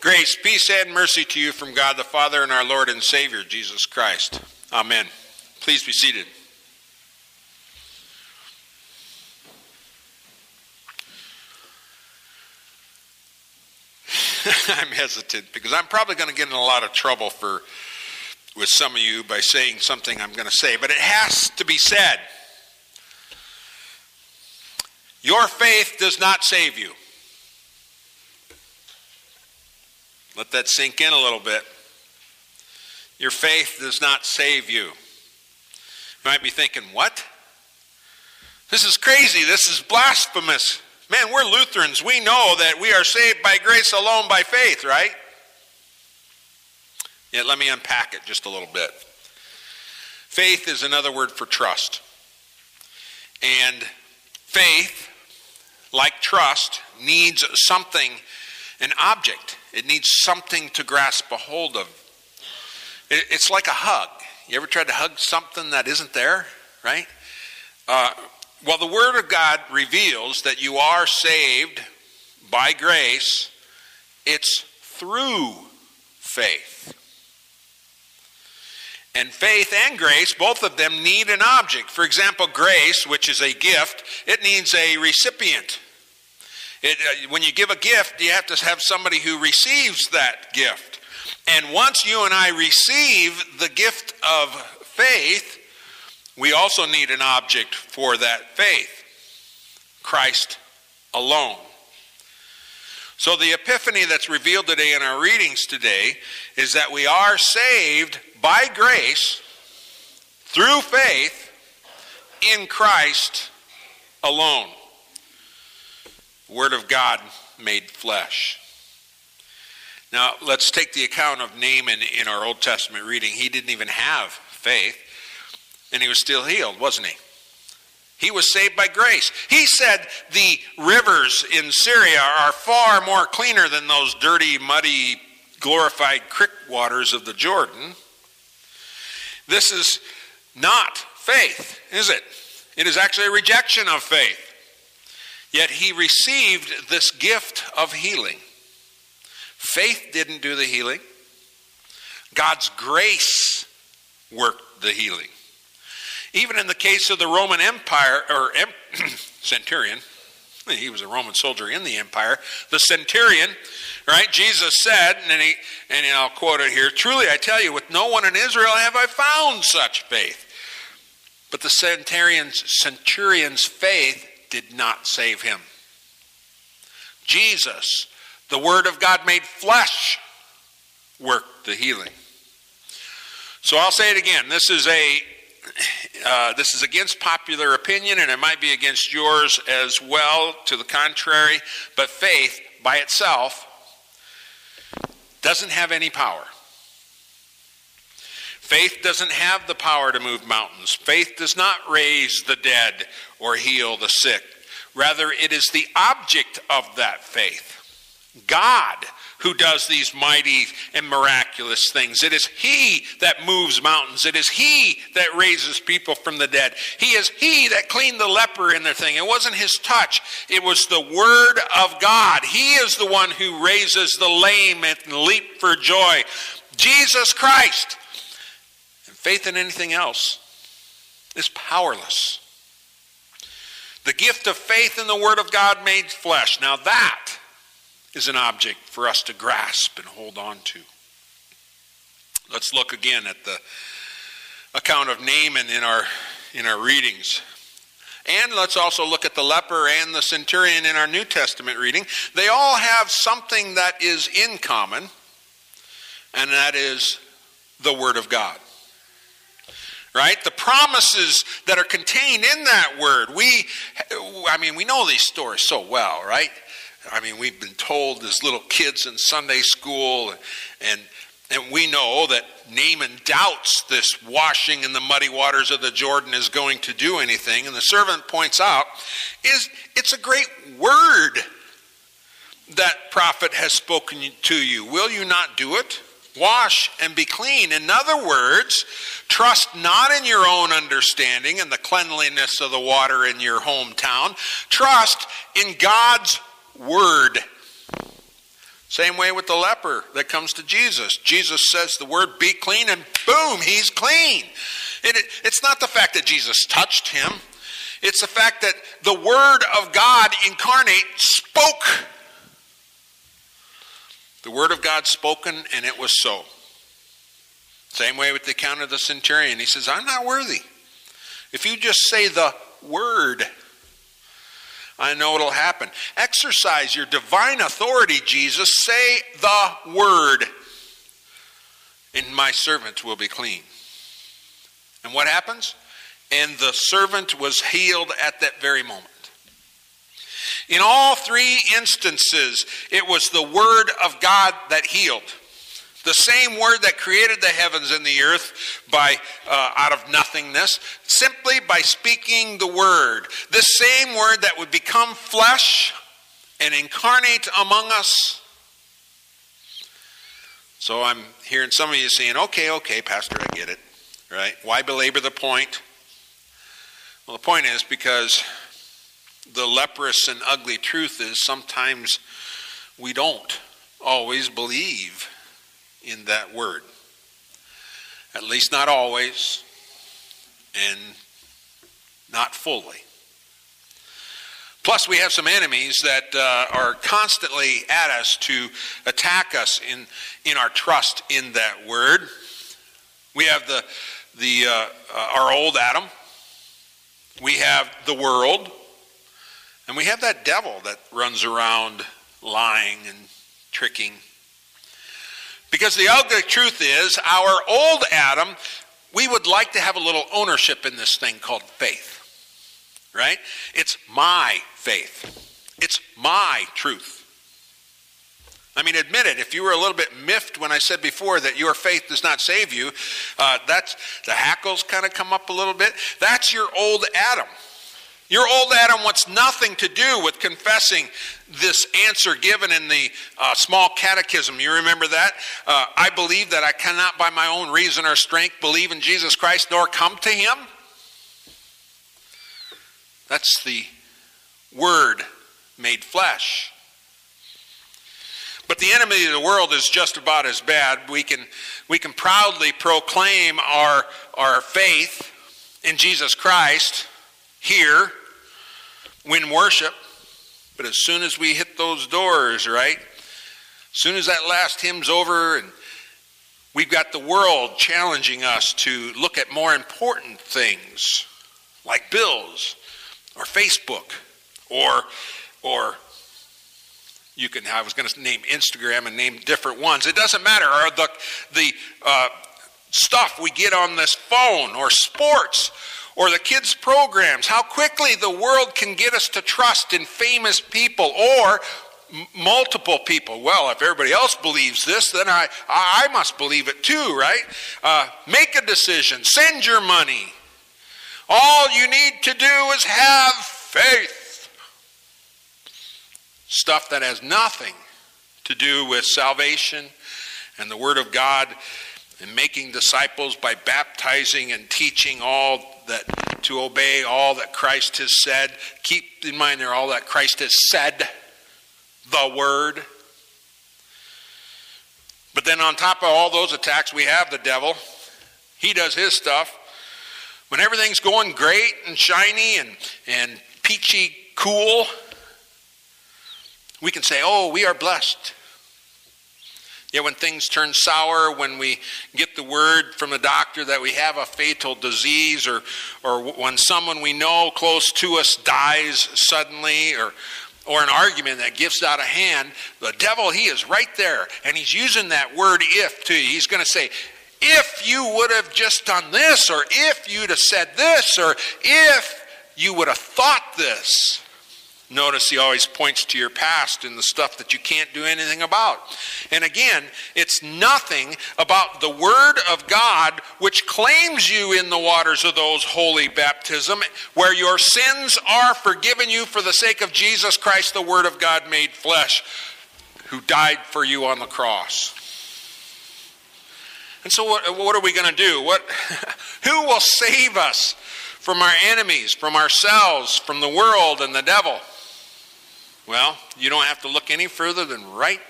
Grace, peace, and mercy to you from God the Father and our Lord and Savior, Jesus Christ. Amen. Please be seated. I'm hesitant because I'm probably going to get in a lot of trouble for with some of you by saying something I'm going to say, but it has to be said. Your faith does not save you. Let that sink in a little bit. Your faith does not save you. You might be thinking, what? This is crazy. This is blasphemous. Man, we're Lutherans. We know that we are saved by grace alone by faith, right? Yet let me unpack it just a little bit. Faith is another word for trust. And faith, like trust, needs something, an object it needs something to grasp a hold of. It's like a hug. You ever tried to hug something that isn't there, right? Uh, well, the Word of God reveals that you are saved by grace, it's through faith. And faith and grace, both of them need an object. For example, grace, which is a gift, it needs a recipient. It, uh, when you give a gift, you have to have somebody who receives that gift. And once you and I receive the gift of faith, we also need an object for that faith Christ alone. So, the epiphany that's revealed today in our readings today is that we are saved by grace through faith in Christ alone. Word of God made flesh. Now, let's take the account of Naaman in our Old Testament reading. He didn't even have faith, and he was still healed, wasn't he? He was saved by grace. He said the rivers in Syria are far more cleaner than those dirty, muddy, glorified creek waters of the Jordan. This is not faith, is it? It is actually a rejection of faith. Yet he received this gift of healing. Faith didn't do the healing, God's grace worked the healing. Even in the case of the Roman Empire, or centurion, he was a Roman soldier in the empire, the centurion, right? Jesus said, and, he, and I'll quote it here Truly I tell you, with no one in Israel have I found such faith. But the centurion's, centurion's faith did not save him. Jesus, the Word of God made flesh, worked the healing. So I'll say it again. This is a uh, this is against popular opinion, and it might be against yours as well. To the contrary, but faith by itself doesn't have any power. Faith doesn't have the power to move mountains. Faith does not raise the dead or heal the sick. Rather, it is the object of that faith. God who does these mighty and miraculous things. It is He that moves mountains. It is He that raises people from the dead. He is He that cleaned the leper in their thing. It wasn't His touch, it was the Word of God. He is the one who raises the lame and leap for joy. Jesus Christ. Faith in anything else is powerless. The gift of faith in the Word of God made flesh. Now, that is an object for us to grasp and hold on to. Let's look again at the account of Naaman in our, in our readings. And let's also look at the leper and the centurion in our New Testament reading. They all have something that is in common, and that is the Word of God right? The promises that are contained in that word. We, I mean, we know these stories so well, right? I mean, we've been told as little kids in Sunday school, and and we know that Naaman doubts this washing in the muddy waters of the Jordan is going to do anything. And the servant points out, is it's a great word that prophet has spoken to you. Will you not do it? Wash and be clean. In other words, trust not in your own understanding and the cleanliness of the water in your hometown. Trust in God's word. Same way with the leper that comes to Jesus. Jesus says the word be clean, and boom, he's clean. It, it, it's not the fact that Jesus touched him, it's the fact that the word of God incarnate spoke. The word of God spoken, and it was so. Same way with the account of the centurion. He says, I'm not worthy. If you just say the word, I know it'll happen. Exercise your divine authority, Jesus. Say the word, and my servant will be clean. And what happens? And the servant was healed at that very moment. In all three instances, it was the word of God that healed. The same word that created the heavens and the earth by uh, out of nothingness, simply by speaking the word. The same word that would become flesh and incarnate among us. So I'm hearing some of you saying, okay, okay, Pastor, I get it. Right? Why belabor the point? Well, the point is because the leprous and ugly truth is sometimes we don't always believe in that word. At least not always, and not fully. Plus, we have some enemies that uh, are constantly at us to attack us in, in our trust in that word. We have the, the, uh, uh, our old Adam, we have the world, and we have that devil that runs around lying and tricking because the ugly truth is, our old Adam, we would like to have a little ownership in this thing called faith. Right? It's my faith, it's my truth. I mean, admit it. If you were a little bit miffed when I said before that your faith does not save you, uh, that's the hackles kind of come up a little bit. That's your old Adam. Your old Adam wants nothing to do with confessing this answer given in the uh, small catechism. You remember that? Uh, I believe that I cannot by my own reason or strength believe in Jesus Christ nor come to him. That's the Word made flesh. But the enemy of the world is just about as bad. We can, we can proudly proclaim our, our faith in Jesus Christ here win worship. But as soon as we hit those doors, right? As soon as that last hymn's over and we've got the world challenging us to look at more important things like bills or Facebook or or you can I was going to name Instagram and name different ones. It doesn't matter. Or the the uh, stuff we get on this phone or sports or the kids' programs, how quickly the world can get us to trust in famous people or m- multiple people. Well, if everybody else believes this, then I, I must believe it too, right? Uh, make a decision, send your money. All you need to do is have faith. Stuff that has nothing to do with salvation and the Word of God and making disciples by baptizing and teaching all that to obey all that Christ has said. Keep in mind there all that Christ has said, the word. But then on top of all those attacks, we have the devil. He does his stuff. When everything's going great and shiny and, and peachy cool, we can say, Oh, we are blessed. Yet when things turn sour, when we get the word from the doctor that we have a fatal disease, or, or when someone we know close to us dies suddenly, or, or an argument that gets out of hand, the devil, he is right there. And he's using that word if to you. He's going to say, if you would have just done this, or if you'd have said this, or if you would have thought this. Notice he always points to your past and the stuff that you can't do anything about. And again, it's nothing about the Word of God which claims you in the waters of those holy baptism, where your sins are forgiven you for the sake of Jesus Christ, the Word of God made flesh, who died for you on the cross. And so, what, what are we going to do? What, who will save us from our enemies, from ourselves, from the world and the devil? Well, you don't have to look any further than right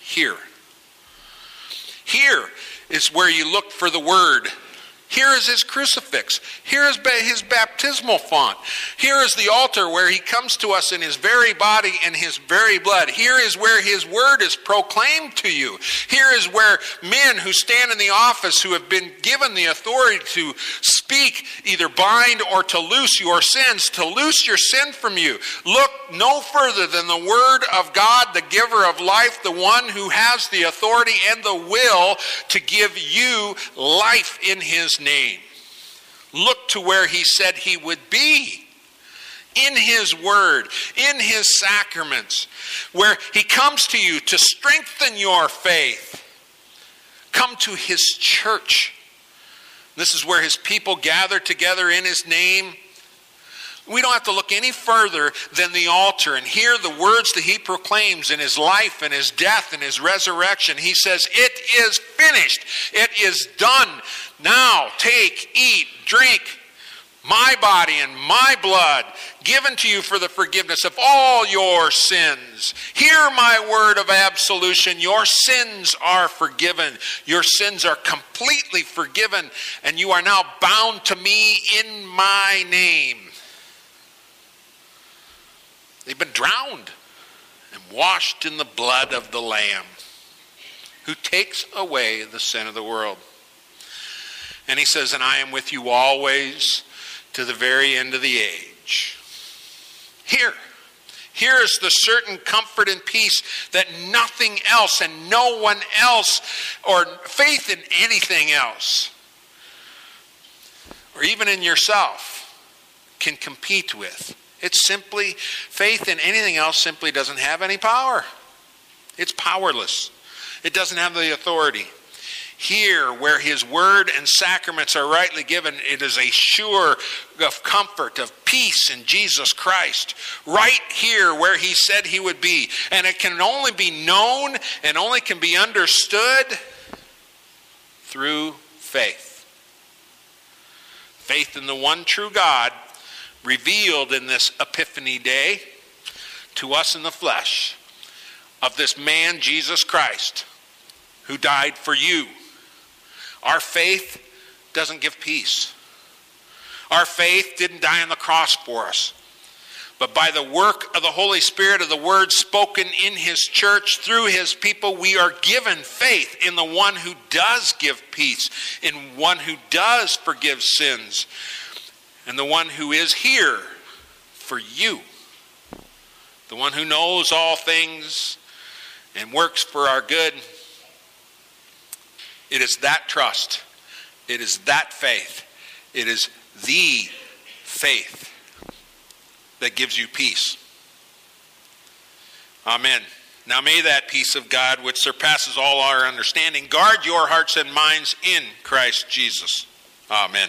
here. Here is where you look for the word here is his crucifix. Here is his baptismal font. Here is the altar where he comes to us in his very body and his very blood. Here is where his word is proclaimed to you. Here is where men who stand in the office who have been given the authority to speak, either bind or to loose your sins, to loose your sin from you. Look no further than the word of God, the giver of life, the one who has the authority and the will to give you life in his name. Look to where he said he would be in his word, in his sacraments, where he comes to you to strengthen your faith. Come to his church. This is where his people gather together in his name. We don't have to look any further than the altar and hear the words that he proclaims in his life and his death and his resurrection. He says, It is finished. It is done. Now take, eat, drink my body and my blood given to you for the forgiveness of all your sins. Hear my word of absolution. Your sins are forgiven. Your sins are completely forgiven, and you are now bound to me in my name. They've been drowned and washed in the blood of the Lamb who takes away the sin of the world. And he says, And I am with you always to the very end of the age. Here, here is the certain comfort and peace that nothing else and no one else, or faith in anything else, or even in yourself, can compete with. It's simply, faith in anything else simply doesn't have any power. It's powerless, it doesn't have the authority. Here, where his word and sacraments are rightly given, it is a sure of comfort, of peace in Jesus Christ. Right here, where he said he would be. And it can only be known and only can be understood through faith. Faith in the one true God revealed in this Epiphany Day to us in the flesh of this man, Jesus Christ, who died for you our faith doesn't give peace. Our faith didn't die on the cross for us. But by the work of the Holy Spirit, of the word spoken in His church through His people, we are given faith in the one who does give peace, in one who does forgive sins, and the one who is here for you, the one who knows all things and works for our good it is that trust. It is that faith. It is the faith that gives you peace. Amen. Now may that peace of God, which surpasses all our understanding, guard your hearts and minds in Christ Jesus. Amen.